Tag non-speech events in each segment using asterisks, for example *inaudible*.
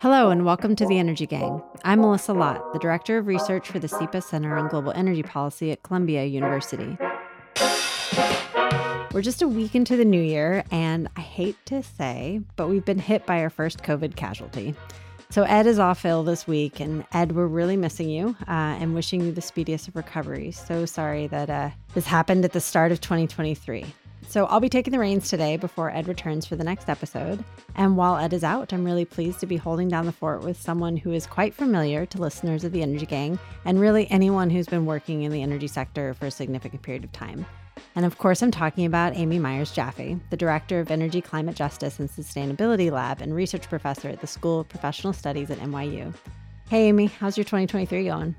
Hello, and welcome to the Energy Gang. I'm Melissa Lott, the Director of Research for the SIPA Center on Global Energy Policy at Columbia University. We're just a week into the new year, and I hate to say, but we've been hit by our first COVID casualty. So, Ed is off ill this week, and Ed, we're really missing you uh, and wishing you the speediest of recoveries. So sorry that uh, this happened at the start of 2023. So I'll be taking the reins today before Ed returns for the next episode. And while Ed is out, I'm really pleased to be holding down the fort with someone who is quite familiar to listeners of the Energy Gang and really anyone who's been working in the energy sector for a significant period of time. And of course, I'm talking about Amy Myers Jaffe, the Director of Energy, Climate Justice, and Sustainability Lab and Research Professor at the School of Professional Studies at NYU. Hey, Amy, how's your 2023 going?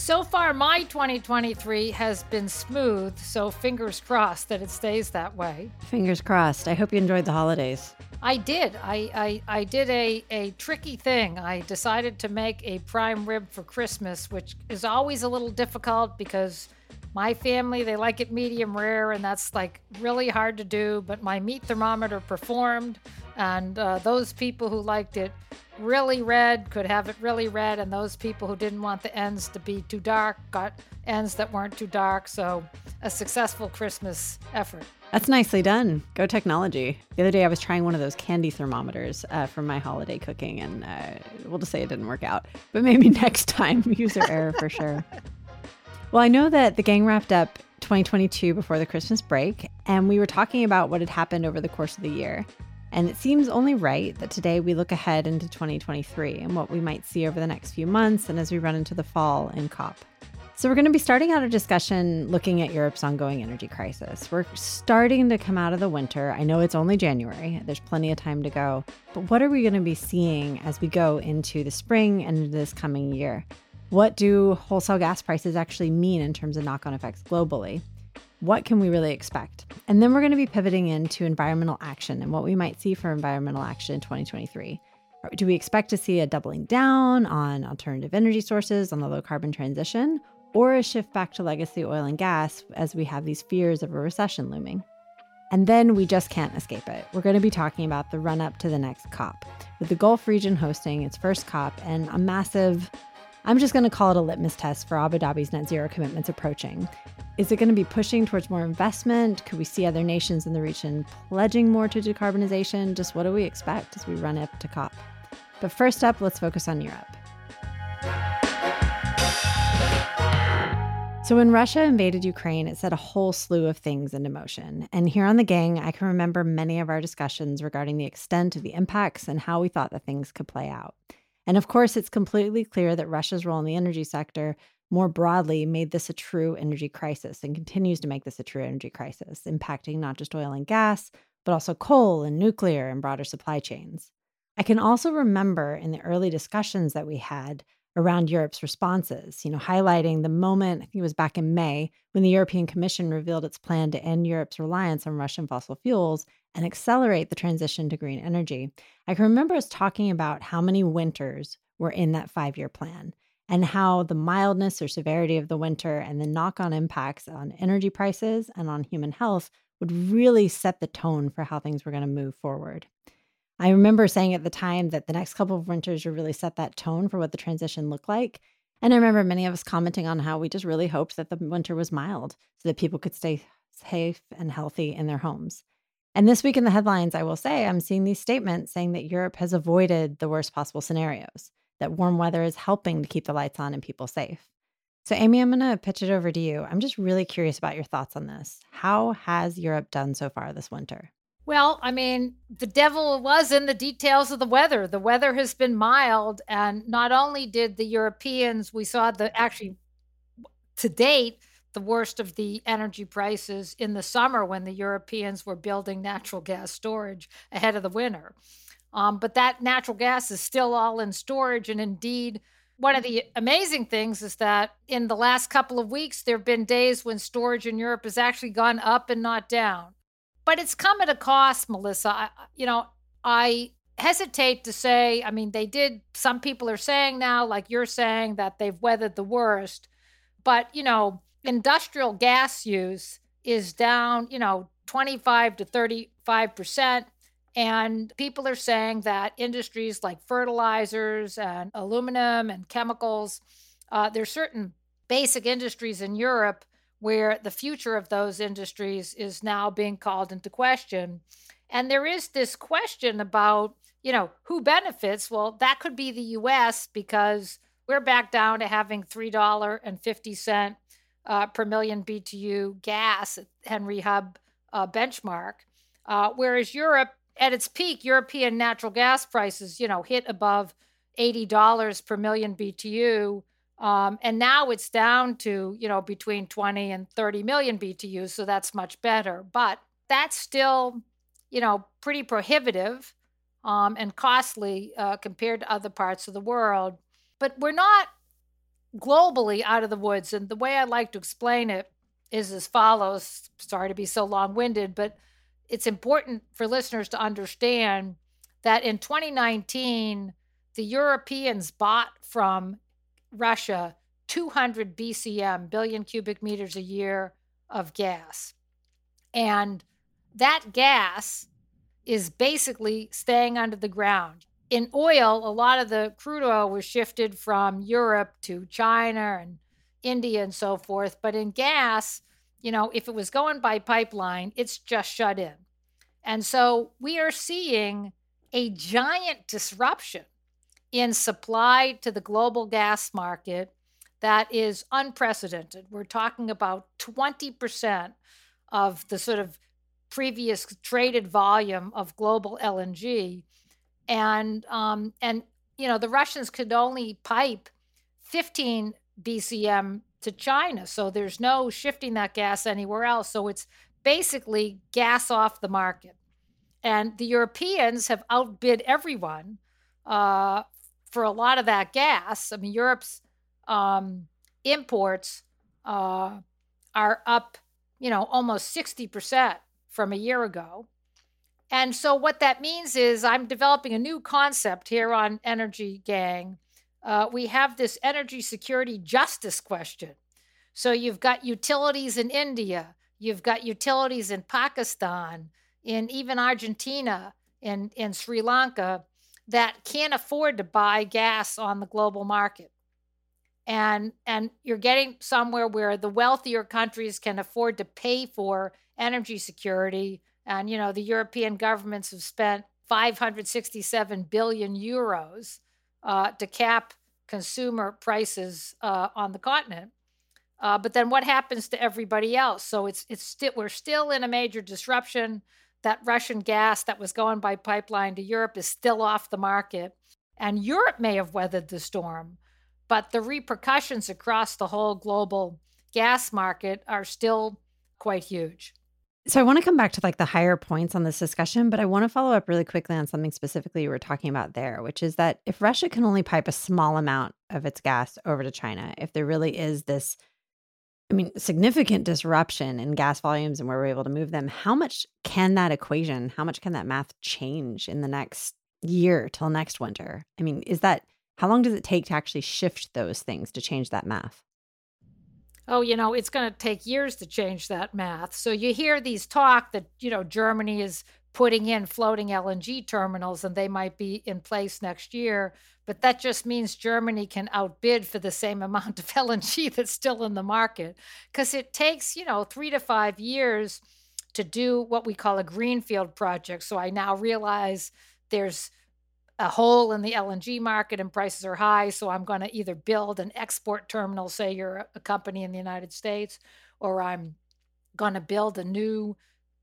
So far, my 2023 has been smooth, so fingers crossed that it stays that way. Fingers crossed. I hope you enjoyed the holidays. I did. I, I, I did a, a tricky thing. I decided to make a prime rib for Christmas, which is always a little difficult because my family, they like it medium rare, and that's like really hard to do. But my meat thermometer performed, and uh, those people who liked it really red could have it really red, and those people who didn't want the ends to be too dark got ends that weren't too dark. So, a successful Christmas effort. That's nicely done. Go technology. The other day, I was trying one of those candy thermometers uh, for my holiday cooking, and uh, we'll just say it didn't work out. But maybe *laughs* next time, user error for sure. *laughs* Well, I know that the gang wrapped up 2022 before the Christmas break, and we were talking about what had happened over the course of the year. And it seems only right that today we look ahead into 2023 and what we might see over the next few months and as we run into the fall in COP. So, we're going to be starting out a discussion looking at Europe's ongoing energy crisis. We're starting to come out of the winter. I know it's only January, there's plenty of time to go. But what are we going to be seeing as we go into the spring and this coming year? What do wholesale gas prices actually mean in terms of knock on effects globally? What can we really expect? And then we're going to be pivoting into environmental action and what we might see for environmental action in 2023. Do we expect to see a doubling down on alternative energy sources, on the low carbon transition, or a shift back to legacy oil and gas as we have these fears of a recession looming? And then we just can't escape it. We're going to be talking about the run up to the next COP, with the Gulf region hosting its first COP and a massive I'm just going to call it a litmus test for Abu Dhabi's net zero commitments approaching. Is it going to be pushing towards more investment? Could we see other nations in the region pledging more to decarbonization? Just what do we expect as we run up to COP? But first up, let's focus on Europe. So, when Russia invaded Ukraine, it set a whole slew of things into motion. And here on the gang, I can remember many of our discussions regarding the extent of the impacts and how we thought that things could play out. And of course, it's completely clear that Russia's role in the energy sector more broadly made this a true energy crisis and continues to make this a true energy crisis, impacting not just oil and gas, but also coal and nuclear and broader supply chains. I can also remember in the early discussions that we had around Europe's responses, you know, highlighting the moment, I think it was back in May, when the European Commission revealed its plan to end Europe's reliance on Russian fossil fuels and accelerate the transition to green energy. I can remember us talking about how many winters were in that five year plan and how the mildness or severity of the winter and the knock on impacts on energy prices and on human health would really set the tone for how things were going to move forward. I remember saying at the time that the next couple of winters would really set that tone for what the transition looked like. And I remember many of us commenting on how we just really hoped that the winter was mild so that people could stay safe and healthy in their homes. And this week in the headlines, I will say, I'm seeing these statements saying that Europe has avoided the worst possible scenarios, that warm weather is helping to keep the lights on and people safe. So, Amy, I'm going to pitch it over to you. I'm just really curious about your thoughts on this. How has Europe done so far this winter? Well, I mean, the devil was in the details of the weather. The weather has been mild. And not only did the Europeans, we saw the actually to date, the worst of the energy prices in the summer when the Europeans were building natural gas storage ahead of the winter. Um, but that natural gas is still all in storage. And indeed, one of the amazing things is that in the last couple of weeks, there have been days when storage in Europe has actually gone up and not down but it's come at a cost, Melissa. I, you know, I hesitate to say, I mean, they did, some people are saying now, like you're saying, that they've weathered the worst. But, you know, industrial gas use is down, you know, 25 to 35%. And people are saying that industries like fertilizers and aluminum and chemicals, uh, there's certain basic industries in Europe where the future of those industries is now being called into question. And there is this question about, you know, who benefits? Well, that could be the US because we're back down to having $3.50 uh, per million BTU gas Henry Hub uh, benchmark. Uh, whereas Europe, at its peak, European natural gas prices, you know, hit above $80 per million BTU. Um, and now it's down to, you know, between 20 and 30 million BTU. So that's much better. But that's still, you know, pretty prohibitive um, and costly uh, compared to other parts of the world. But we're not globally out of the woods. And the way I like to explain it is as follows. Sorry to be so long winded, but it's important for listeners to understand that in 2019, the Europeans bought from Russia 200 BCM, billion cubic meters a year of gas. And that gas is basically staying under the ground. In oil, a lot of the crude oil was shifted from Europe to China and India and so forth. But in gas, you know, if it was going by pipeline, it's just shut in. And so we are seeing a giant disruption in supply to the global gas market that is unprecedented. We're talking about 20% of the sort of previous traded volume of global LNG. And um, and you know the Russians could only pipe 15 BCM to China, so there's no shifting that gas anywhere else. So it's basically gas off the market. And the Europeans have outbid everyone uh, for a lot of that gas. I mean, Europe's um, imports uh, are up, you know, almost 60% from a year ago. And so, what that means is, I'm developing a new concept here on Energy Gang. Uh, we have this energy security justice question. So, you've got utilities in India, you've got utilities in Pakistan, in even Argentina, in, in Sri Lanka that can't afford to buy gas on the global market. And, and you're getting somewhere where the wealthier countries can afford to pay for energy security. And, you know, the European governments have spent 567 billion euros uh, to cap consumer prices uh, on the continent. Uh, but then what happens to everybody else? So it's it's we're still in a major disruption that Russian gas that was going by pipeline to Europe is still off the market. And Europe may have weathered the storm, but the repercussions across the whole global gas market are still quite huge. So I want to come back to like the higher points on this discussion, but I want to follow up really quickly on something specifically you were talking about there, which is that if Russia can only pipe a small amount of its gas over to China, if there really is this I mean, significant disruption in gas volumes and where we're able to move them. How much can that equation, how much can that math change in the next year till next winter? I mean, is that how long does it take to actually shift those things to change that math? Oh, you know, it's going to take years to change that math. So you hear these talk that, you know, Germany is putting in floating LNG terminals and they might be in place next year. But that just means Germany can outbid for the same amount of *laughs* LNG that's still in the market because it takes, you know, three to five years to do what we call a greenfield project. So I now realize there's a hole in the LNG market and prices are high. So I'm going to either build an export terminal, say you're a company in the United States, or I'm going to build a new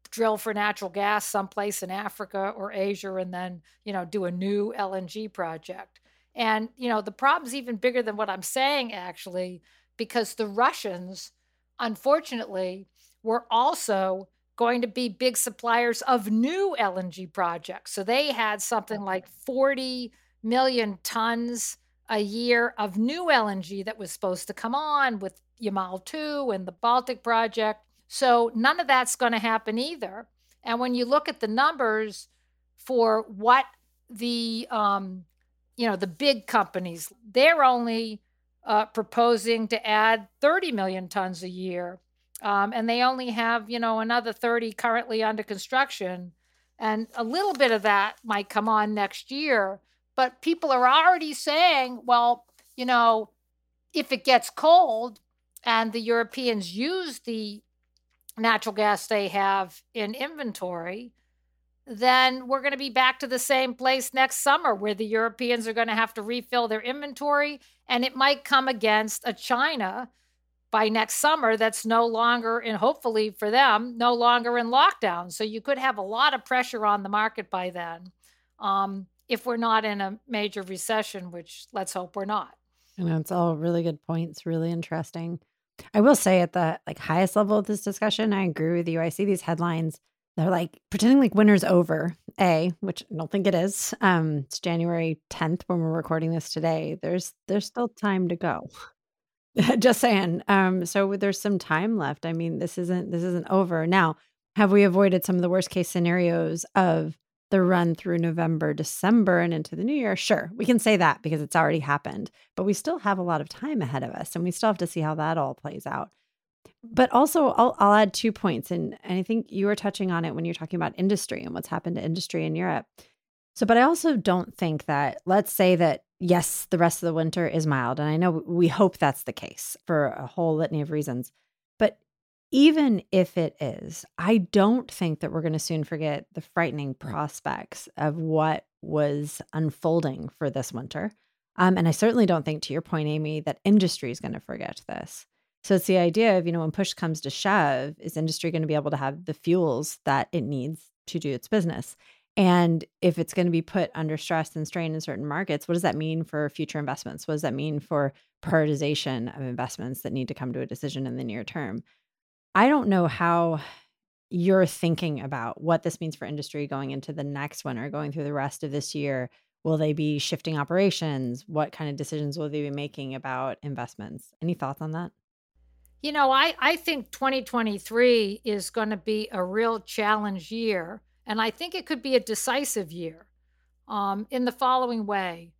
drill for natural gas someplace in Africa or Asia and then, you know, do a new LNG project. And, you know, the problem's even bigger than what I'm saying, actually, because the Russians, unfortunately, were also going to be big suppliers of new LNG projects. So they had something like 40 million tons a year of new LNG that was supposed to come on with Yamal 2 and the Baltic project. So none of that's going to happen either. And when you look at the numbers for what the um, you know the big companies, they're only uh, proposing to add 30 million tons a year, um, and they only have you know another 30 currently under construction. And a little bit of that might come on next year. But people are already saying, well, you know, if it gets cold and the Europeans use the natural gas they have in inventory, then we're going to be back to the same place next summer where the Europeans are going to have to refill their inventory. And it might come against a China by next summer that's no longer, and hopefully for them, no longer in lockdown. So you could have a lot of pressure on the market by then um, if we're not in a major recession, which let's hope we're not. And it's all really good points, really interesting. I will say at the like highest level of this discussion, I agree with you. I see these headlines they're like pretending like winter's over, A, which I don't think it is. Um, it's January 10th when we're recording this today. There's there's still time to go. *laughs* Just saying. Um, so there's some time left. I mean, this isn't this isn't over. Now, have we avoided some of the worst case scenarios of the run through November, December, and into the new year? Sure, we can say that because it's already happened, but we still have a lot of time ahead of us and we still have to see how that all plays out. But also, I'll, I'll add two points. And, and I think you were touching on it when you're talking about industry and what's happened to industry in Europe. So, but I also don't think that, let's say that, yes, the rest of the winter is mild. And I know we hope that's the case for a whole litany of reasons. But even if it is, I don't think that we're going to soon forget the frightening prospects of what was unfolding for this winter. Um, and I certainly don't think, to your point, Amy, that industry is going to forget this. So it's the idea of, you know, when push comes to shove, is industry going to be able to have the fuels that it needs to do its business? And if it's going to be put under stress and strain in certain markets, what does that mean for future investments? What does that mean for prioritization of investments that need to come to a decision in the near term? I don't know how you're thinking about what this means for industry going into the next winter, going through the rest of this year. Will they be shifting operations? What kind of decisions will they be making about investments? Any thoughts on that? You know, I, I think 2023 is going to be a real challenge year. And I think it could be a decisive year um, in the following way.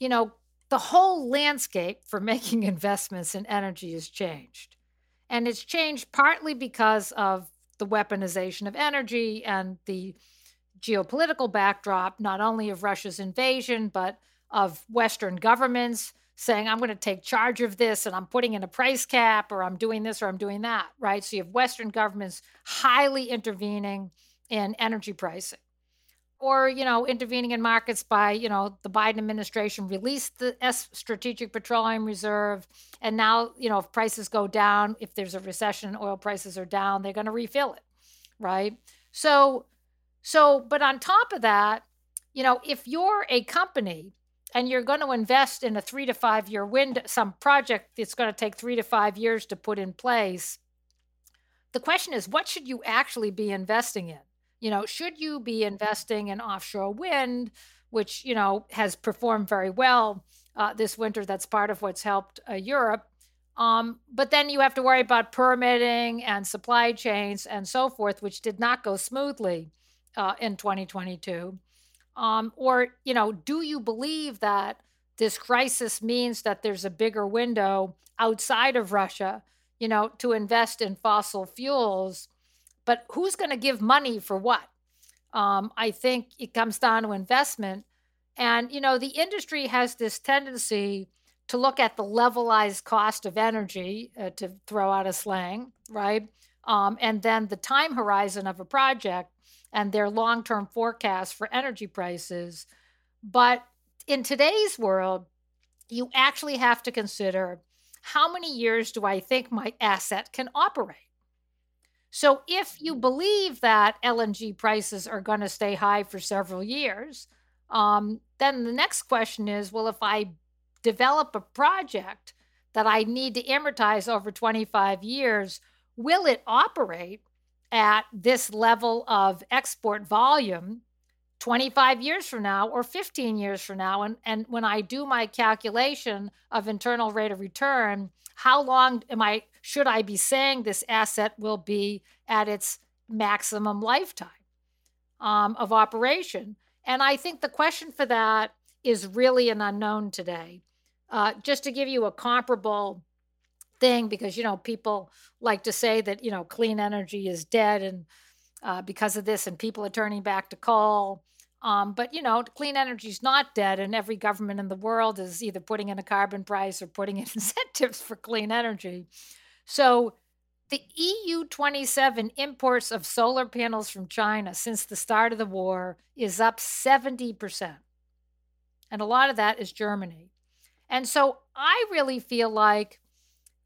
You know, the whole landscape for *laughs* making investments in energy has changed. And it's changed partly because of the weaponization of energy and the geopolitical backdrop, not only of Russia's invasion, but of Western governments saying, I'm going to take charge of this and I'm putting in a price cap or I'm doing this or I'm doing that, right? So you have Western governments highly intervening in energy pricing or, you know, intervening in markets by, you know, the Biden administration released the S Strategic Petroleum Reserve. And now, you know, if prices go down, if there's a recession, oil prices are down, they're going to refill it, right? So, so, but on top of that, you know, if you're a company and you're going to invest in a three to five year window, some project that's going to take three to five years to put in place. The question is, what should you actually be investing in? You know, should you be investing in offshore wind, which, you know, has performed very well uh, this winter? That's part of what's helped uh, Europe. Um, but then you have to worry about permitting and supply chains and so forth, which did not go smoothly uh, in 2022. Um, or, you know, do you believe that this crisis means that there's a bigger window outside of Russia, you know, to invest in fossil fuels? But who's going to give money for what? Um, I think it comes down to investment. And, you know, the industry has this tendency to look at the levelized cost of energy, uh, to throw out a slang, right? Um, and then the time horizon of a project and their long term forecast for energy prices. But in today's world, you actually have to consider how many years do I think my asset can operate? So, if you believe that LNG prices are going to stay high for several years, um, then the next question is well, if I develop a project that I need to amortize over 25 years, will it operate at this level of export volume 25 years from now or 15 years from now? And and when i do my calculation of internal rate of return how long am i should i be saying this asset will be at its maximum lifetime um, of operation and i think the question for that is really an unknown today uh, just to give you a comparable thing because you know people like to say that you know clean energy is dead and uh, because of this, and people are turning back to coal. Um, but you know, clean energy is not dead, and every government in the world is either putting in a carbon price or putting in *laughs* incentives for clean energy. So, the EU 27 imports of solar panels from China since the start of the war is up 70%. And a lot of that is Germany. And so I really feel like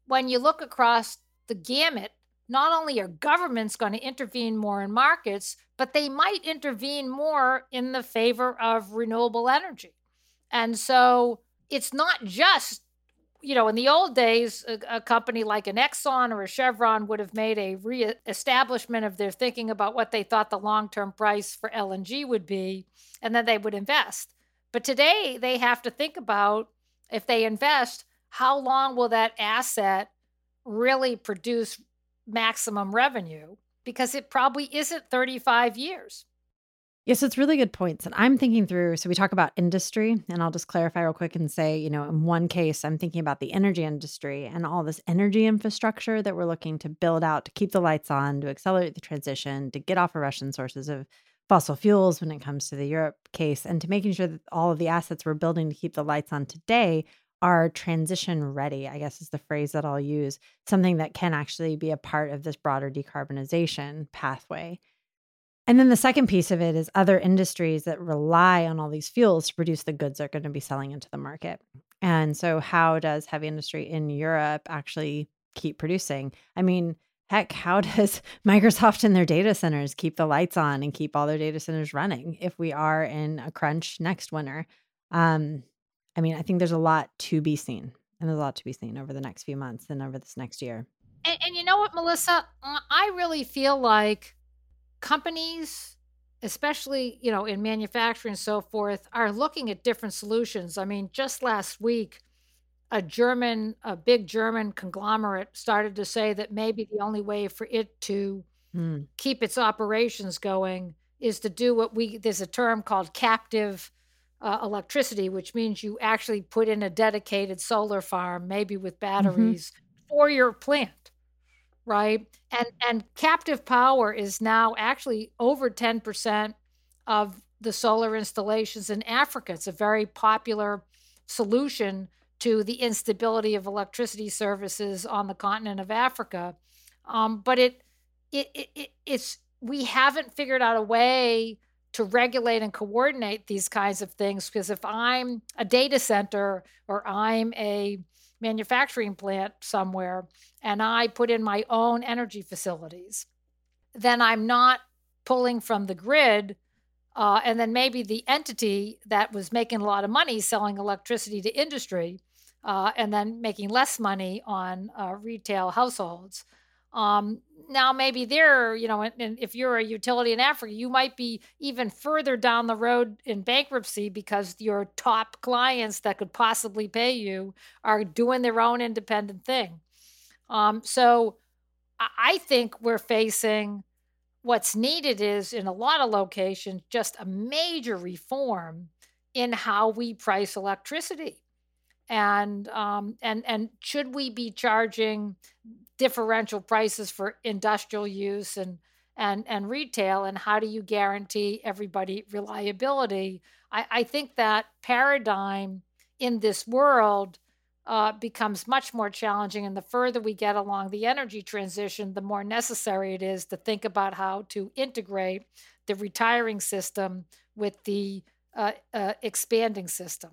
when you look across the gamut, not only are governments going to intervene more in markets, but they might intervene more in the favor of renewable energy. And so it's not just, you know, in the old days, a, a company like an Exxon or a Chevron would have made a re-establishment of their thinking about what they thought the long-term price for LNG would be, and then they would invest. But today they have to think about if they invest, how long will that asset really produce maximum revenue because it probably isn't 35 years. Yes, it's really good points. And I'm thinking through, so we talk about industry, and I'll just clarify real quick and say, you know, in one case, I'm thinking about the energy industry and all this energy infrastructure that we're looking to build out to keep the lights on, to accelerate the transition, to get off of Russian sources of fossil fuels when it comes to the Europe case, and to making sure that all of the assets we're building to keep the lights on today are transition ready, I guess is the phrase that I'll use, something that can actually be a part of this broader decarbonization pathway. And then the second piece of it is other industries that rely on all these fuels to produce the goods they're going to be selling into the market. And so, how does heavy industry in Europe actually keep producing? I mean, heck, how *laughs* does Microsoft and their data centers keep the lights on and keep all their data centers running if we are in a crunch next winter? Um, I mean, I think there's a lot to be seen, and there's a lot to be seen over the next few months and over this next year. And, and you know what, Melissa? I really feel like companies, especially you know in manufacturing and so forth, are looking at different solutions. I mean, just last week, a German, a big German conglomerate started to say that maybe the only way for it to mm. keep its operations going is to do what we there's a term called captive uh, electricity, which means you actually put in a dedicated solar farm, maybe with mm-hmm. batteries mm-hmm. for your plant, right? And and captive power is now actually over ten percent of the solar installations in Africa. It's a very popular solution to the instability of electricity services on the continent of Africa. Um, but it, it, it, it's we haven't figured out a way to regulate and coordinate these kinds of things. Because if I'm a data center or I'm a manufacturing plant somewhere and I put in my own energy facilities, then I'm not pulling from the grid. Uh, and then maybe the entity that was making a lot of money selling electricity to industry uh, and then making less money on uh, retail households um, now maybe they're you know and if you're a utility in africa you might be even further down the road in bankruptcy because your top clients that could possibly pay you are doing their own independent thing. Um, so i think we're facing what's needed is in a lot of locations just a major reform in how we price electricity. And um, and and should we be charging differential prices for industrial use and and and retail and how do you guarantee everybody reliability? I, I think that paradigm in this world uh, becomes much more challenging and the further we get along the energy transition the more necessary it is to think about how to integrate the retiring system with the uh, uh, expanding system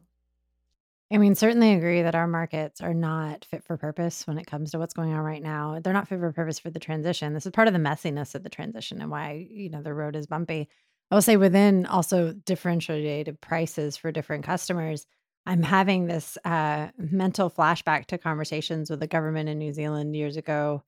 I mean, certainly agree that our markets are not fit for purpose when it comes to what's going on right now. They're not fit for purpose for the transition. This is part of the messiness of the transition and why, you know, the road is bumpy. I will say within also differentiated prices for different customers, I'm having this uh, mental flashback to conversations with the government in New Zealand years ago,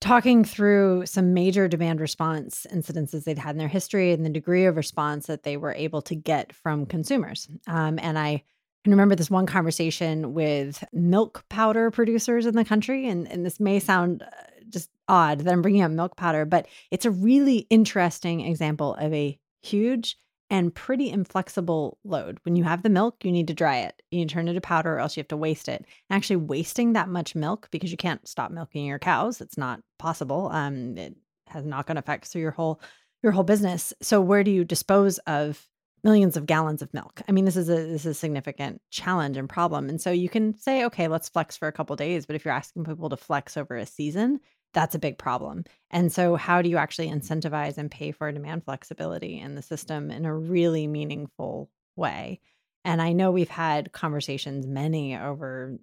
talking through some major demand response incidences they'd had in their history and the degree of response that they were able to get from consumers. Um, and I can remember this one conversation with milk powder producers in the country. And, and this may sound uh, just odd that I'm bringing up milk powder, but it's a really interesting example of a huge and pretty inflexible load. When you have the milk, you need to dry it. You need to turn it to powder, or else you have to waste it. And actually, wasting that much milk because you can't stop milking your cows, it's not possible. Um, it has knock-on effects through your whole your whole business. So where do you dispose of millions of gallons of milk? I mean, this is a this is a significant challenge and problem. And so you can say, okay, let's flex for a couple days, but if you're asking people to flex over a season, that's a big problem. And so how do you actually incentivize and pay for demand flexibility in the system in a really meaningful way? And I know we've had conversations many over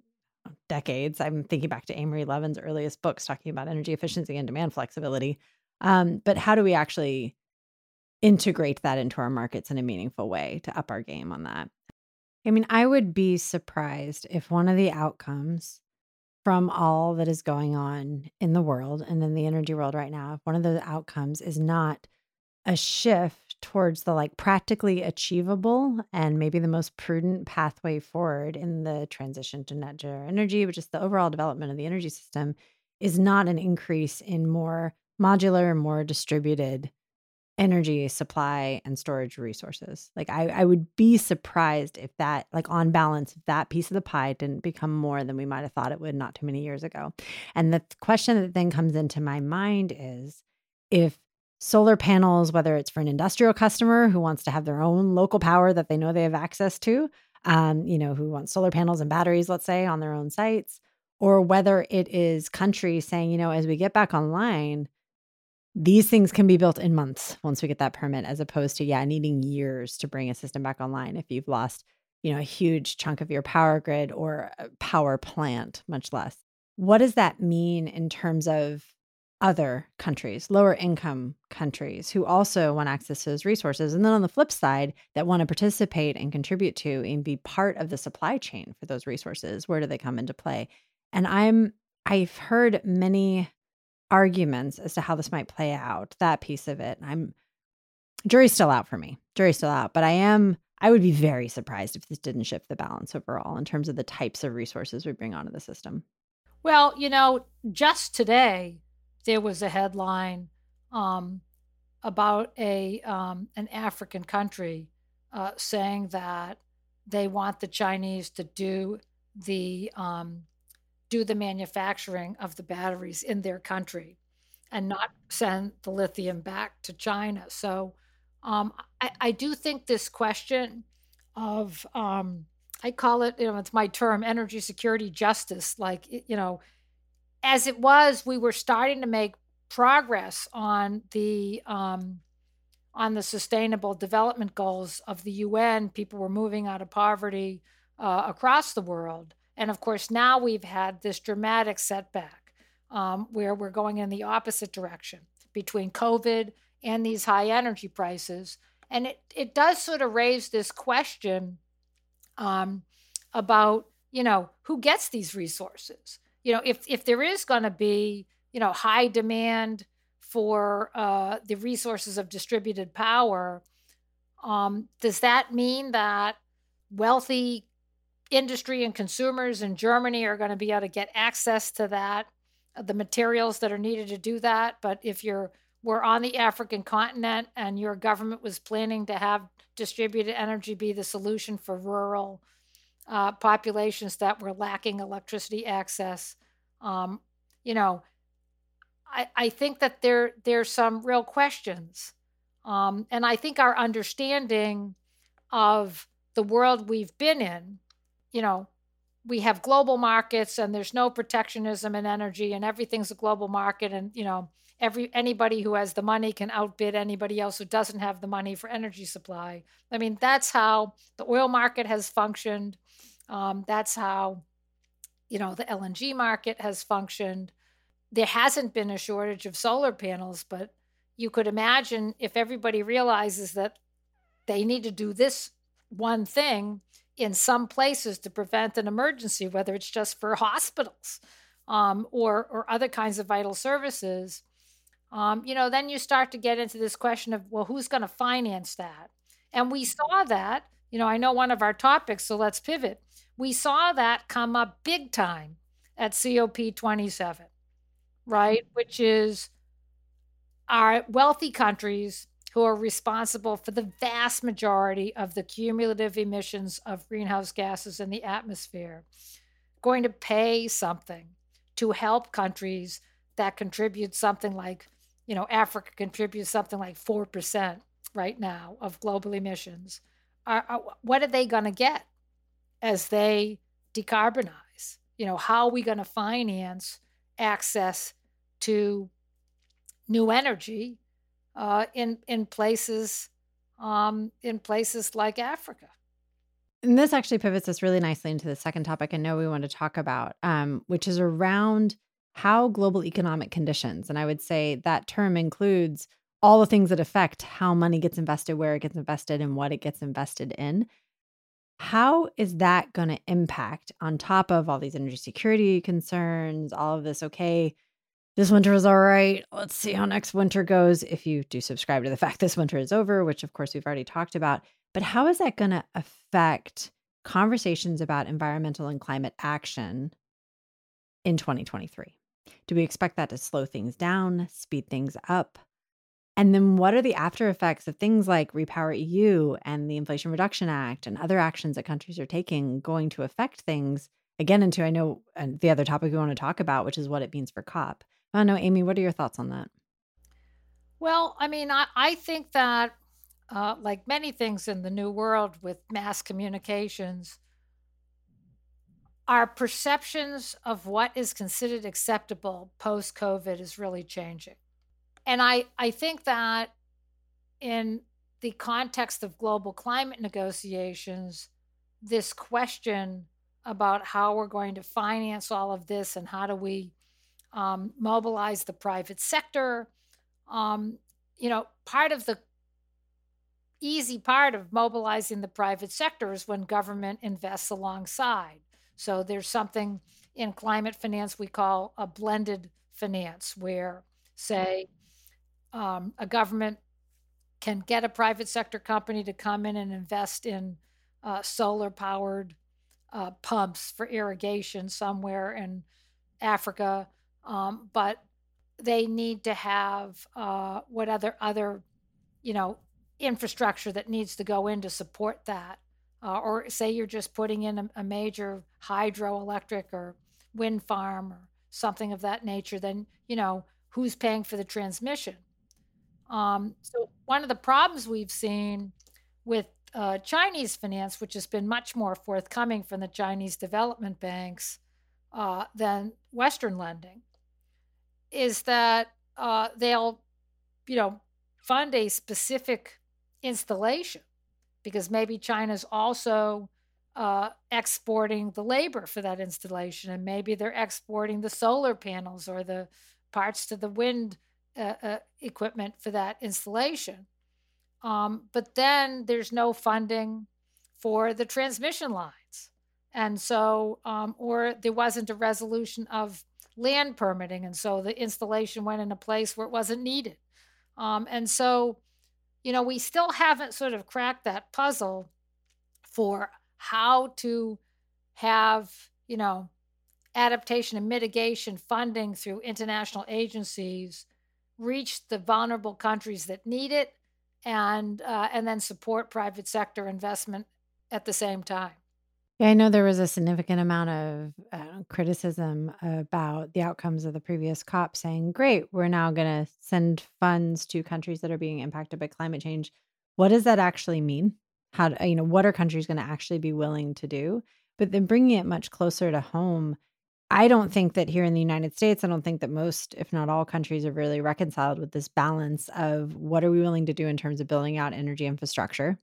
decades. I'm thinking back to Amory Lovins' earliest books talking about energy efficiency and demand flexibility. Um, but how do we actually integrate that into our markets in a meaningful way to up our game on that? I mean, I would be surprised if one of the outcomes from all that is going on in the world and in the energy world right now, if one of the outcomes is not a shift towards the like practically achievable and maybe the most prudent pathway forward in the transition to net zero energy, which is the overall development of the energy system, is not an increase in more modular, more distributed energy supply and storage resources. Like I, I would be surprised if that, like on balance, if that piece of the pie didn't become more than we might have thought it would not too many years ago. And the question that then comes into my mind is if solar panels, whether it's for an industrial customer who wants to have their own local power that they know they have access to, um, you know, who wants solar panels and batteries, let's say, on their own sites, or whether it is countries saying, you know, as we get back online, these things can be built in months once we get that permit, as opposed to, yeah, needing years to bring a system back online if you've lost, you know, a huge chunk of your power grid or power plant, much less. What does that mean in terms of other countries, lower income countries who also want access to those resources. And then on the flip side, that want to participate and contribute to and be part of the supply chain for those resources. Where do they come into play? And I'm I've heard many arguments as to how this might play out, that piece of it. I'm jury's still out for me. Jury's still out, but I am I would be very surprised if this didn't shift the balance overall in terms of the types of resources we bring onto the system. Well, you know, just today, there was a headline um, about a um, an African country uh, saying that they want the Chinese to do the um, do the manufacturing of the batteries in their country and not send the lithium back to China. So um, I, I, do think this question of um, I call it, you know, it's my term, energy security justice. Like, you know, as it was, we were starting to make progress on the um, on the sustainable development goals of the UN. People were moving out of poverty uh, across the world, and of course, now we've had this dramatic setback um, where we're going in the opposite direction between COVID and these high energy prices, and it it does sort of raise this question um, about you know who gets these resources? You know, if if there is going to be, you know, high demand for uh, the resources of distributed power, um, does that mean that wealthy industry and consumers in Germany are going to be able to get access to that, uh, the materials that are needed to do that? But if you're we're on the African continent and your government was planning to have distributed energy be the solution for rural uh, populations that were lacking electricity access. Um, you know, I, I think that there there's some real questions, um, and I think our understanding of the world we've been in, you know, we have global markets and there's no protectionism in energy and everything's a global market and you know every anybody who has the money can outbid anybody else who doesn't have the money for energy supply i mean that's how the oil market has functioned um, that's how, you know, the LNG market has functioned. There hasn't been a shortage of solar panels, but you could imagine if everybody realizes that they need to do this one thing in some places to prevent an emergency, whether it's just for hospitals um, or or other kinds of vital services. Um, you know, then you start to get into this question of, well, who's going to finance that? And we saw that. You know, I know one of our topics, so let's pivot we saw that come up big time at COP27, right? Which is our wealthy countries who are responsible for the vast majority of the cumulative emissions of greenhouse gases in the atmosphere, going to pay something to help countries that contribute something like you know, Africa contributes something like 4% right now of global emissions. Are, are, what are they going to get as they decarbonize? You know, how are we going to finance access to new energy uh, in in places um, in places like Africa? And this actually pivots us really nicely into the second topic I know we want to talk about, um, which is around how global economic conditions, and I would say that term includes all the things that affect how money gets invested, where it gets invested, and what it gets invested in. How is that going to impact on top of all these energy security concerns, all of this? Okay, this winter is all right. Let's see how next winter goes. If you do subscribe to the fact this winter is over, which of course we've already talked about, but how is that going to affect conversations about environmental and climate action in 2023? Do we expect that to slow things down, speed things up? And then what are the after effects of things like Repower EU and the Inflation Reduction Act and other actions that countries are taking going to affect things? Again, into I know the other topic we want to talk about, which is what it means for COP. I don't know, Amy, what are your thoughts on that? Well, I mean, I, I think that, uh, like many things in the new world with mass communications, our perceptions of what is considered acceptable post COVID is really changing and I, I think that in the context of global climate negotiations, this question about how we're going to finance all of this and how do we um, mobilize the private sector, um, you know, part of the easy part of mobilizing the private sector is when government invests alongside. So there's something in climate finance we call a blended finance, where, say, um, a government can get a private sector company to come in and invest in uh, solar powered uh, pumps for irrigation somewhere in Africa, um, but they need to have uh, what other other you know infrastructure that needs to go in to support that. Uh, or say you're just putting in a, a major hydroelectric or wind farm or something of that nature, then you know who's paying for the transmission um, so one of the problems we've seen with uh, Chinese finance, which has been much more forthcoming from the Chinese development banks uh, than Western lending, is that uh, they'll, you know, fund a specific installation because maybe China's also uh, exporting the labor for that installation, and maybe they're exporting the solar panels or the parts to the wind uh, uh, equipment for that installation. Um, but then there's no funding for the transmission lines. And so, um, or there wasn't a resolution of land permitting. And so the installation went in a place where it wasn't needed. Um, and so, you know, we still haven't sort of cracked that puzzle for how to have, you know, adaptation and mitigation funding through international agencies reach the vulnerable countries that need it and uh, and then support private sector investment at the same time. Yeah, I know there was a significant amount of uh, criticism about the outcomes of the previous COP saying, great, we're now going to send funds to countries that are being impacted by climate change. What does that actually mean? How, do, you know, what are countries going to actually be willing to do? But then bringing it much closer to home, I don't think that here in the United States, I don't think that most, if not all countries are really reconciled with this balance of what are we willing to do in terms of building out energy infrastructure,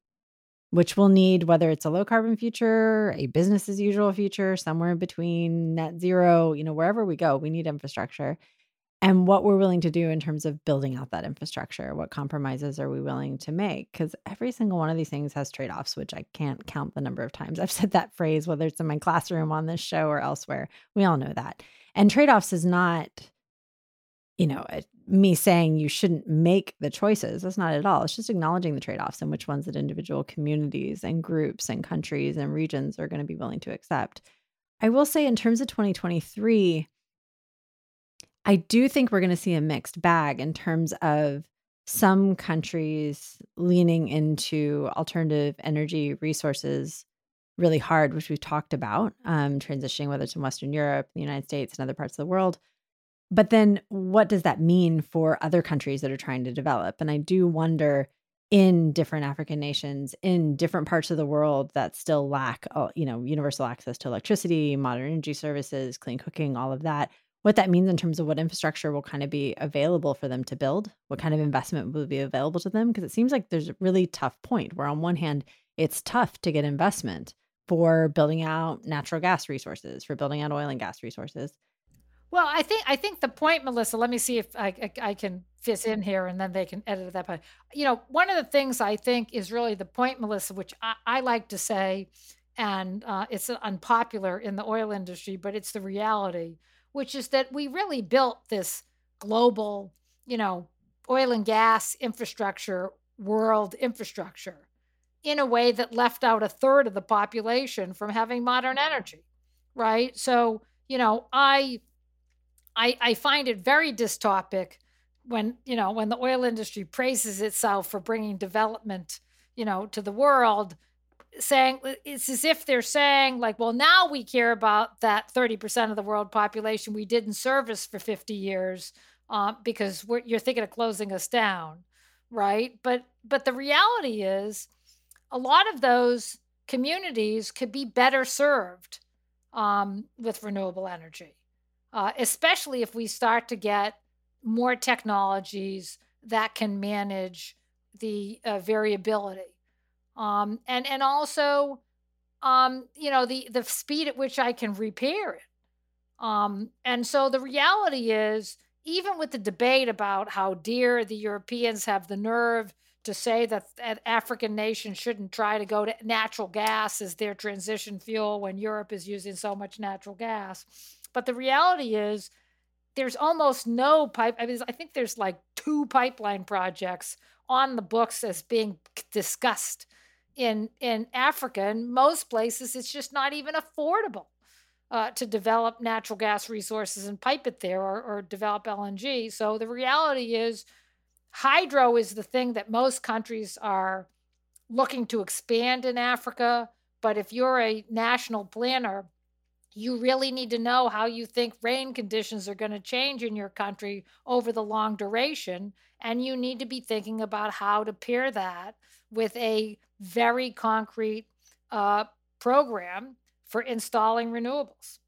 which we'll need, whether it's a low carbon future, a business as usual future, somewhere in between net zero, you know, wherever we go, we need infrastructure and what we're willing to do in terms of building out that infrastructure. What compromises are we willing to make? Because every single one of these things has trade offs, which I can't count the number of times I've *laughs* said that phrase, whether it's in my classroom, on this show, or elsewhere. We all know that. And trade offs is not, you know, me saying you shouldn't make the choices. That's not at all. It's just acknowledging the trade offs and which ones that individual communities and groups and countries and regions are going to be willing to accept. I will say, in terms of 2023, I do think we're going to see a mixed bag in terms of some countries leaning into alternative energy resources really hard, which we've talked about, um, transitioning, whether it's in Western Europe, the United States, and other parts of the world. But then what does that mean for other countries that are trying to develop? And I do wonder in different African nations, in different parts of the world that still lack, uh, you know, universal access to electricity, modern energy services, clean cooking, all of that. What that means in terms of what infrastructure will kind of be available for them to build, what kind of investment will be available to them, because it seems like there's a really tough point where on one hand, it's tough to get investment for building out natural gas resources, for building out oil and gas resources. Well, I think I think the point, Melissa. Let me see if I, I, I can fit in here, and then they can edit that part. You know, one of the things I think is really the point, Melissa, which I, I like to say, and uh, it's unpopular in the oil industry, but it's the reality, which is that we really built this global, you know, oil and gas infrastructure, world infrastructure, in a way that left out a third of the population from having modern energy, right? So, you know, I I, I find it very dystopic when you know when the oil industry praises itself for bringing development you know to the world saying it's as if they're saying like well now we care about that 30% of the world population we didn't service for 50 years uh, because you're thinking of closing us down right? But but the reality is a lot of those communities could be better served um, with renewable energy uh, especially if we start to get more technologies that can manage the uh, variability um, and and also um, you know the the speed at which I can repair it. Um, and so the reality is, even with the debate about how dear the Europeans have the nerve to say that, that African nations shouldn't try to go to natural gas as their transition fuel when Europe is using so much natural gas, but the reality is, there's almost no pipe. I mean, I think there's like two pipeline projects on the books as being discussed in in Africa. And most places, it's just not even affordable uh, to develop natural gas resources and pipe it there or, or develop LNG. So the reality is, hydro is the thing that most countries are looking to expand in Africa. But if you're a national planner, you really need to know how you think rain conditions are going to change in your country over the long duration. And you need to be thinking about how to pair that with a very concrete uh, program for installing renewables.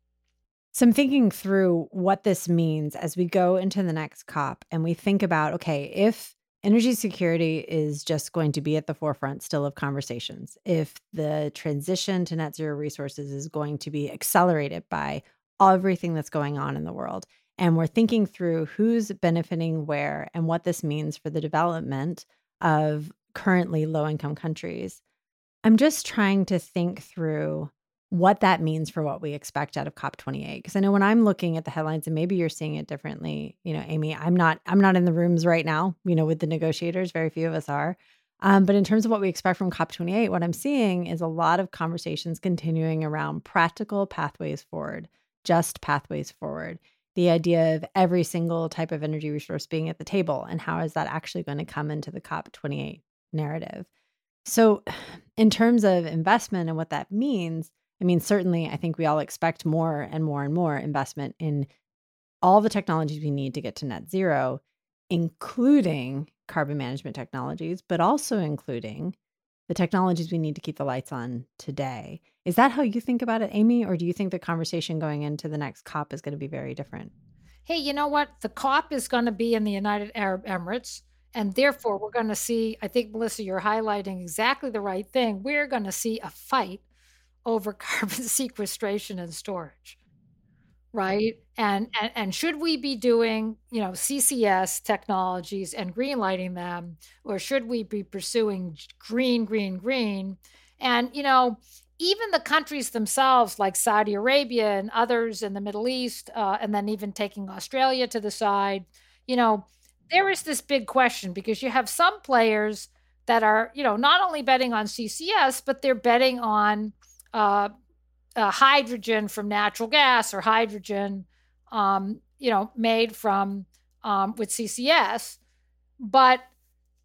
So I'm thinking through what this means as we go into the next COP and we think about okay, if energy security is just going to be at the forefront still of conversations. If the transition to net zero resources is going to be accelerated by everything that's going on in the world, and we're thinking through who's benefiting where and what this means for the development of currently low income countries, I'm just trying to think through what that means for what we expect out of COP28 because I know when I'm looking at the headlines and maybe you're seeing it differently, you know, Amy, I'm not I'm not in the rooms right now, you know, with the negotiators, very few of us are. Um, but in terms of what we expect from COP28, what I'm seeing is a lot of conversations continuing around practical pathways forward, just pathways forward. The idea of every single type of energy resource being at the table and how is that actually going to come into the COP28 narrative. So, *sighs* in terms of investment and what that means, I mean, certainly, I think we all expect more and more and more investment in all the technologies we need to get to net zero, including carbon management technologies, but also including the technologies we need to keep the lights on today. Is that how you think about it, Amy? Or do you think the conversation going into the next COP is going to be very different? Hey, you know what? The COP is going to be in the United Arab Emirates. And therefore, we're going to see, I think, Melissa, you're highlighting exactly the right thing. We're going to see a fight over carbon *laughs* sequestration and storage right? And, and and should we be doing you know ccs technologies and greenlighting them or should we be pursuing green green green? And you know even the countries themselves like saudi arabia and others in the middle east uh, and then even taking australia to the side you know there is this big question because you have some players that are you know not only betting on ccs but they're betting on uh, uh, hydrogen from natural gas or hydrogen, um, you know, made from um, with CCS. But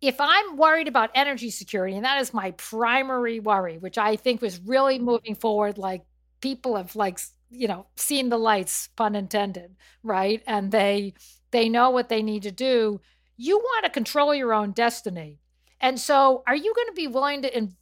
if I'm worried about energy security, and that is my primary worry, which I think was really moving forward, like people have like you know, seen the lights, pun intended, right? And they they know what they need to do. You want to control your own destiny. And so, are you going to be willing to in,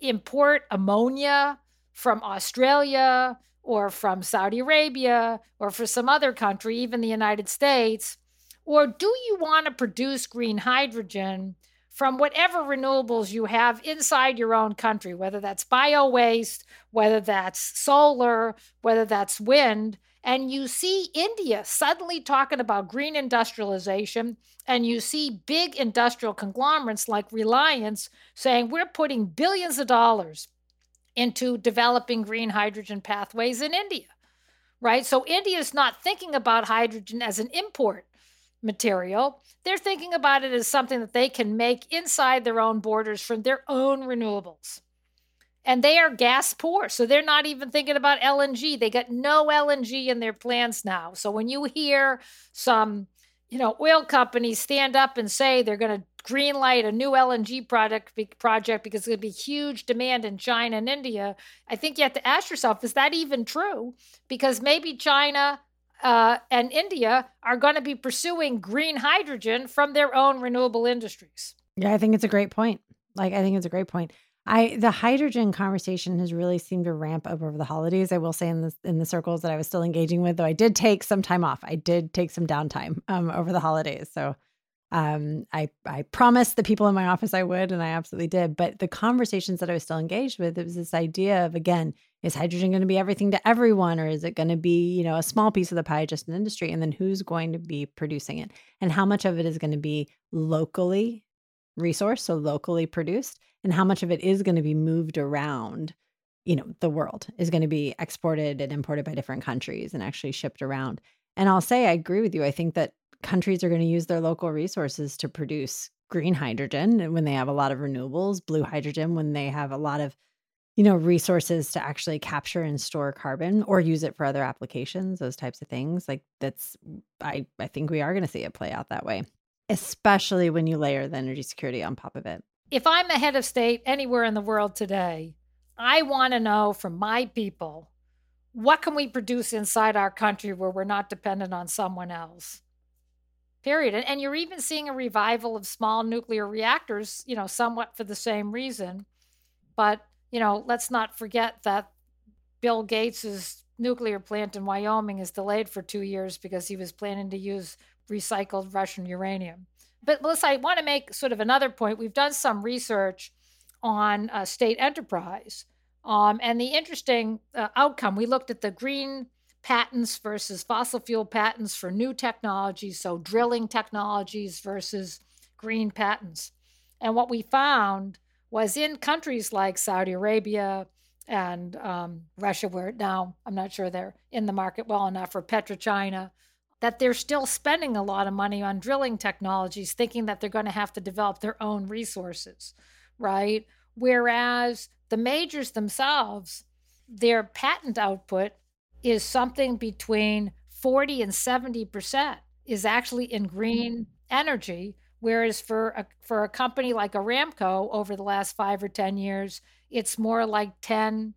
import ammonia from Australia or from Saudi Arabia or for some other country, even the United States? Or do you want to produce green hydrogen from whatever renewables you have inside your own country, whether that's bio waste, whether that's solar, whether that's wind? And you see India suddenly talking about green industrialization, and you see big industrial conglomerates like Reliance saying, We're putting billions of dollars into developing green hydrogen pathways in India, right? So India is not thinking about hydrogen as an import material. They're thinking about it as something that they can make inside their own borders from their own renewables and they are gas poor. So they're not even thinking about LNG. They got no LNG in their plans now. So when you hear some, you know, oil companies stand up and say they're going to greenlight a new LNG project project because there's going to be huge demand in China and India, I think you have to ask yourself, is that even true? Because maybe China uh, and India are going to be pursuing green hydrogen from their own renewable industries. Yeah, I think it's a great point. Like, I think it's a great point. I the hydrogen conversation has really seemed to ramp up over the holidays. I will say in the in the circles that I was still engaging with, though I did take some time off. I did take some downtime um, over the holidays. So um, I I promised the people in my office I would, and I absolutely did. But the conversations that I was still engaged with, it was this idea of again, is hydrogen going to be everything to everyone, or is it going to be you know a small piece of the pie, just an industry, and then who's going to be producing it, and how much of it is going to be locally resourced, so locally produced, and how much of it is going to be moved around you know the world is going to be exported and imported by different countries and actually shipped around? And i'll say i agree with you. I think that countries are going to use their local resources to produce green hydrogen when they have a lot of renewables blue hydrogen when they have a lot of you know resources to actually capture and store carbon or use it for other applications those types of things like that's i i think we are going to see it play out that way especially when you layer the energy security on top of it if I'm a head of state anywhere in the world today, I want to know from my people what can we produce inside our country where we're not dependent on someone else. Period. And, and you're even seeing a revival of small nuclear reactors, you know, somewhat for the same reason. But, you know, let's not forget that Bill Gates's nuclear plant in Wyoming is delayed for 2 years because he was planning to use recycled Russian uranium but Melissa, I want to make sort of another point. We've done some research on uh, state enterprise, um, and the interesting uh, outcome. We looked at the green patents versus fossil fuel patents for new technologies, so drilling technologies versus green patents. And what we found was in countries like Saudi Arabia and um, Russia, where now I'm not sure they're in the market well enough, or PetroChina, that they're still spending a lot of money on drilling technologies, thinking that they're going to have to develop their own resources, right? Whereas the majors themselves, their patent output is something between 40 and 70% is actually in green energy. Whereas for a, for a company like Aramco over the last five or 10 years, it's more like 10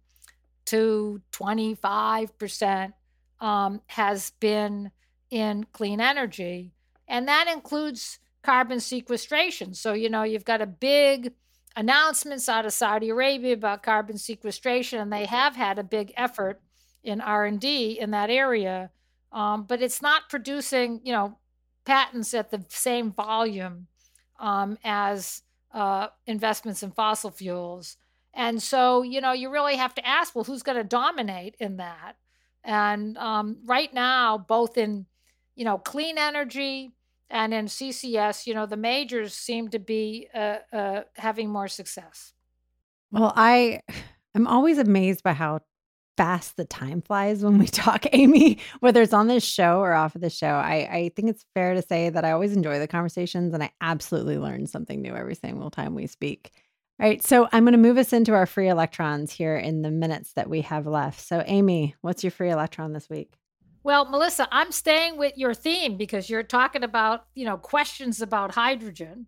to 25% um, has been in clean energy. And that includes carbon sequestration. So, you know, you've got a big announcements out of Saudi Arabia about carbon sequestration, and they have had a big effort in R&D in that area. Um, but it's not producing, you know, patents at the same volume um, as uh, investments in fossil fuels. And so, you know, you really have to ask, well, who's going to dominate in that? And um, right now, both in you know, clean energy and in CCS, you know, the majors seem to be uh, uh, having more success. Well, I I'm always amazed by how fast the time flies when we *laughs* talk, Amy, whether it's on this show or off of the show. I, I think it's fair to say that I always enjoy the conversations and I absolutely learn something new every single time we speak. All right. So I'm going to move us into our free electrons here in the minutes that we have left. So, Amy, what's your free electron this week? Well, Melissa, I'm staying with your theme because you're talking about, you know, questions about hydrogen.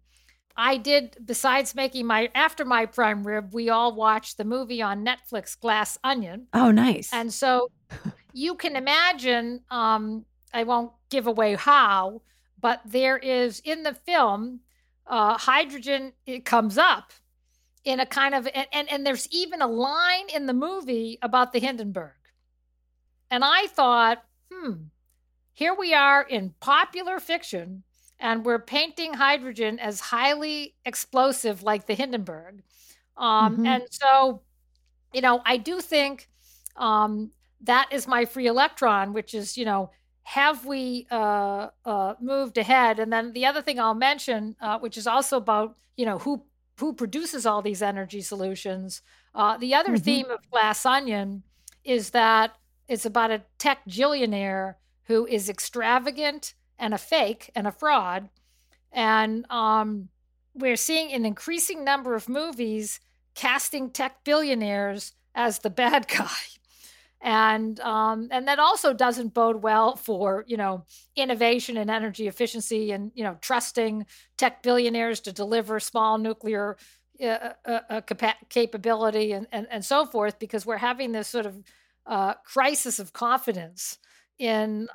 I did, besides making my, after my prime rib, we all watched the movie on Netflix, Glass Onion. Oh, nice. And so, *laughs* you can imagine, um, I won't give away how, but there is in the film, uh, hydrogen, it comes up in a kind of, and, and, and there's even a line in the movie about the Hindenburg. And I thought, hmm, here we are in popular fiction and we're painting hydrogen as highly explosive like the Hindenburg. Um, mm-hmm. And so, you know, I do think um, that is my free electron, which is, you know, have we uh, uh, moved ahead? And then the other thing I'll mention, uh, which is also about, you know, who who produces all these energy solutions. Uh, the other mm-hmm. theme of Glass Onion is that it's about a tech billionaire who is extravagant and a fake and a fraud. And um, we're seeing an increasing number of movies casting tech billionaires as the bad *laughs* guy. And um, and that also doesn't bode well for you know innovation and energy efficiency and you know trusting tech billionaires to deliver small nuclear uh, uh, uh, uh capa- capability and, and and so forth because we're having this sort of uh, crisis of confidence in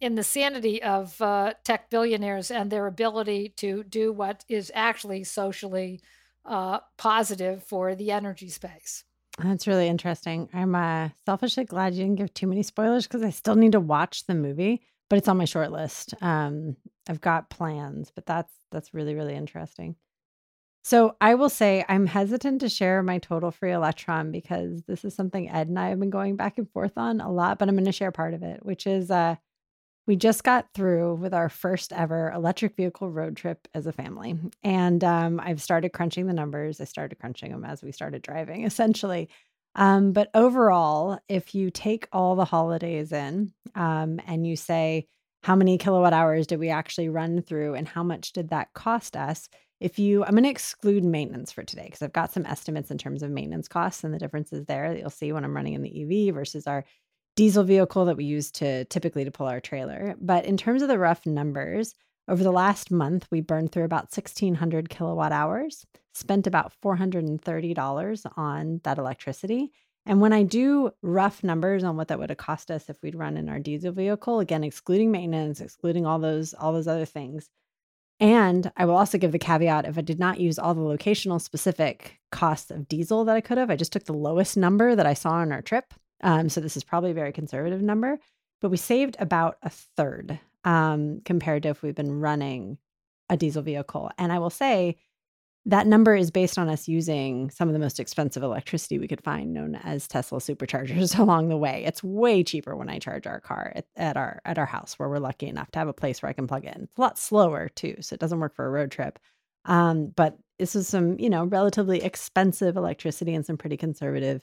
in the sanity of uh, tech billionaires and their ability to do what is actually socially uh, positive for the energy space. That's really interesting. I'm uh, selfishly glad you didn't give too many spoilers because I still need to watch the movie, but it's on my short list. Um, I've got plans, but that's that's really really interesting. So I will say I'm hesitant to share my total free electron because this is something Ed and I have been going back and forth on a lot, but I'm going to share part of it, which is uh, we just got through with our first ever electric vehicle road trip as a family. And um, I've started crunching the numbers. I started crunching them as we started driving, *laughs* essentially. Um, but overall, if you take all the holidays in um, and you say, how many kilowatt hours did we actually run through and how much did that cost us? If you, I'm going to exclude maintenance for today because I've got some estimates in terms of maintenance costs and the differences there that you'll see when I'm running in the EV versus our diesel vehicle that we use to typically to pull our trailer. But in terms of the rough numbers, over the last month, we burned through about 1,600 kilowatt hours, spent about $430 on that electricity. And when I do rough numbers on what that would have cost us if we'd run in our diesel vehicle, again, excluding maintenance, excluding all those all those other things, and I will also give the caveat if I did not use all the locational specific costs of diesel that I could have, I just took the lowest number that I saw on our trip. Um, so this is probably a very conservative number, but we saved about a third um, compared to if we've been running a diesel vehicle. And I will say that number is based on us using some of the most expensive electricity we could find, known as Tesla superchargers *laughs* along the way. It's way cheaper when I charge our car at, at our at our house, where we're lucky enough to have a place where I can plug in. It's a lot slower too, so it doesn't work for a road trip. Um, but this is some, you know, relatively expensive electricity and some pretty conservative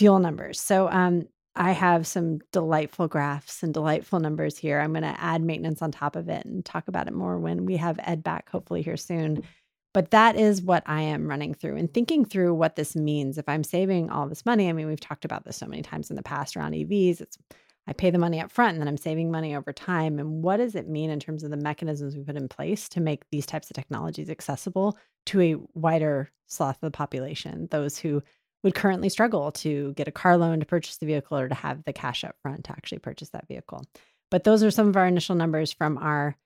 fuel numbers. So um, I have some delightful graphs and delightful numbers here. I'm going to add maintenance on top of it and talk about it more when we have Ed back, hopefully here soon. But that is what I am running through and thinking through what this means. If I'm saving all this money, I mean, we've talked about this so many times in the past around EVs. It's I pay the money up front and then I'm saving money over time. And what does it mean in terms of the mechanisms we put in place to make these types of technologies accessible to a wider swath of the population, those who would currently struggle to get a car loan to purchase the vehicle or to have the cash up front to actually purchase that vehicle. But those are some of our initial numbers from our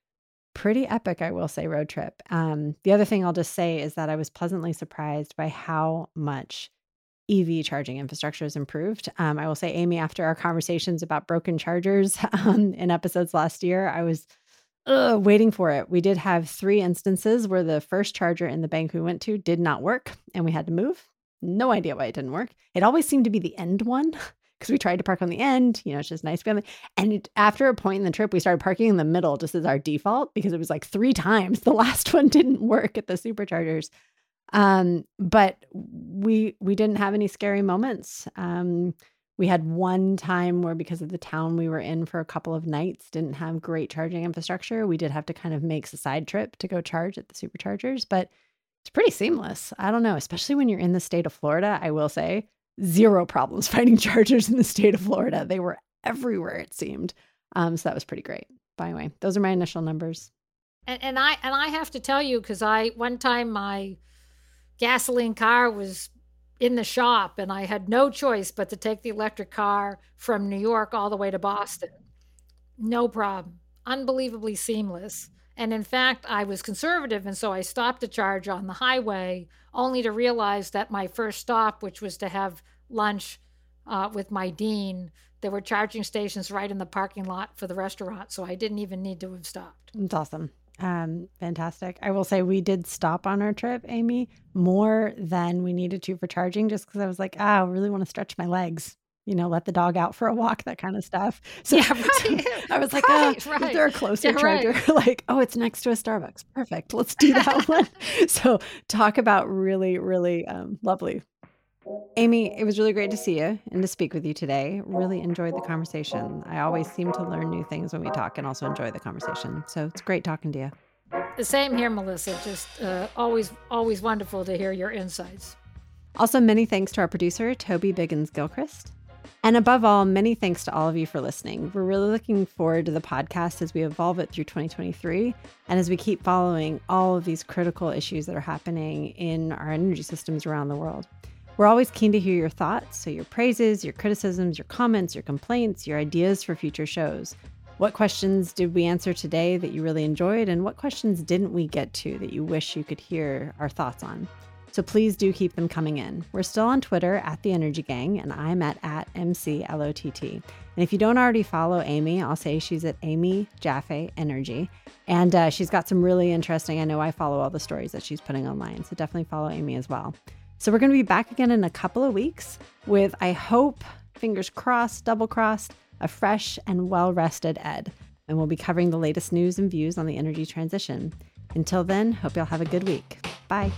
pretty epic, I will say, road trip. Um, the other thing I'll just say is that I was pleasantly surprised by how much EV charging infrastructure has improved. Um, I will say, Amy, after our conversations about broken chargers *laughs* um, in episodes last year, I was waiting for it. We did have three instances where the first charger in the bank we went to did not work and we had to move. No idea why it didn't work. It always seemed to be the end one *laughs* because we tried to park on the end. You know, it's just nice to be on the. And it, after a point in the trip, we started parking in the middle just as our default because it was like three times *laughs* the last one didn't work at the superchargers. Um, but we we didn't have any scary moments. Um, we had one time where because of the town we were in for a couple of nights didn't have great charging infrastructure. We did have to kind of make a side trip to go charge at the superchargers, but it's pretty seamless. I don't know, especially when you're in the state of Florida, I will say zero problems *laughs* finding chargers in the state of Florida. They were everywhere, it seemed. Um, so that was pretty great. By the way, those are my initial numbers. And, and I and I have to tell you because I one time my gasoline car was in the shop, and I had no choice but to take the electric car from New York all the way to Boston. No problem. Unbelievably seamless. And in fact, I was conservative, and so I stopped to charge on the highway, only to realize that my first stop, which was to have lunch uh, with my dean, there were charging stations right in the parking lot for the restaurant, so I didn't even need to have stopped. It's awesome. Um, fantastic. I will say we did stop on our trip, Amy, more than we needed to for charging, just because I was like, ah, I really want to stretch my legs. You know, let the dog out for a walk, that kind of stuff. *laughs* So, yeah, *laughs* right. I was like, right, oh, right. is there a closer yeah? Right. *laughs* like, oh, it's next to a Starbucks. Perfect. Let's do that one. So, talk about really, really um, lovely Amy, it was really great to see you and to speak with you today. Really enjoyed the conversation. I always seem to learn new things when we talk and also enjoy the conversation. So it's great talking to you. The same here, Melissa. Just uh, always, always wonderful to hear your insights. Also, many thanks to our producer, Toby Biggins Gilchrist. And above all, many thanks to all of you for listening. We're really looking forward to the podcast as we evolve it through 2023 and as we keep following all of these critical issues that are happening in our energy systems around the world. We're always keen to hear your thoughts, so your praises, your criticisms, your comments, your complaints, your ideas for future shows. What questions did we answer today that you really enjoyed, and what questions didn't we get to that you wish you could hear our thoughts on? So please do keep them coming in. We're still on Twitter at The Energy Gang, and I'm at, at MCLOTT. And if you don't already follow Amy, I'll say she's at Amy Jaffe Energy. And uh, she's got some really interesting, I know I follow all the stories that she's putting online, so definitely follow Amy as well. So we're going to be back again in a couple of weeks with, I hope, fingers crossed, double crossed, a fresh and well rested Ed. And we'll be covering the latest news and views on the energy transition. Until then, hope y'all have a good week. Bye.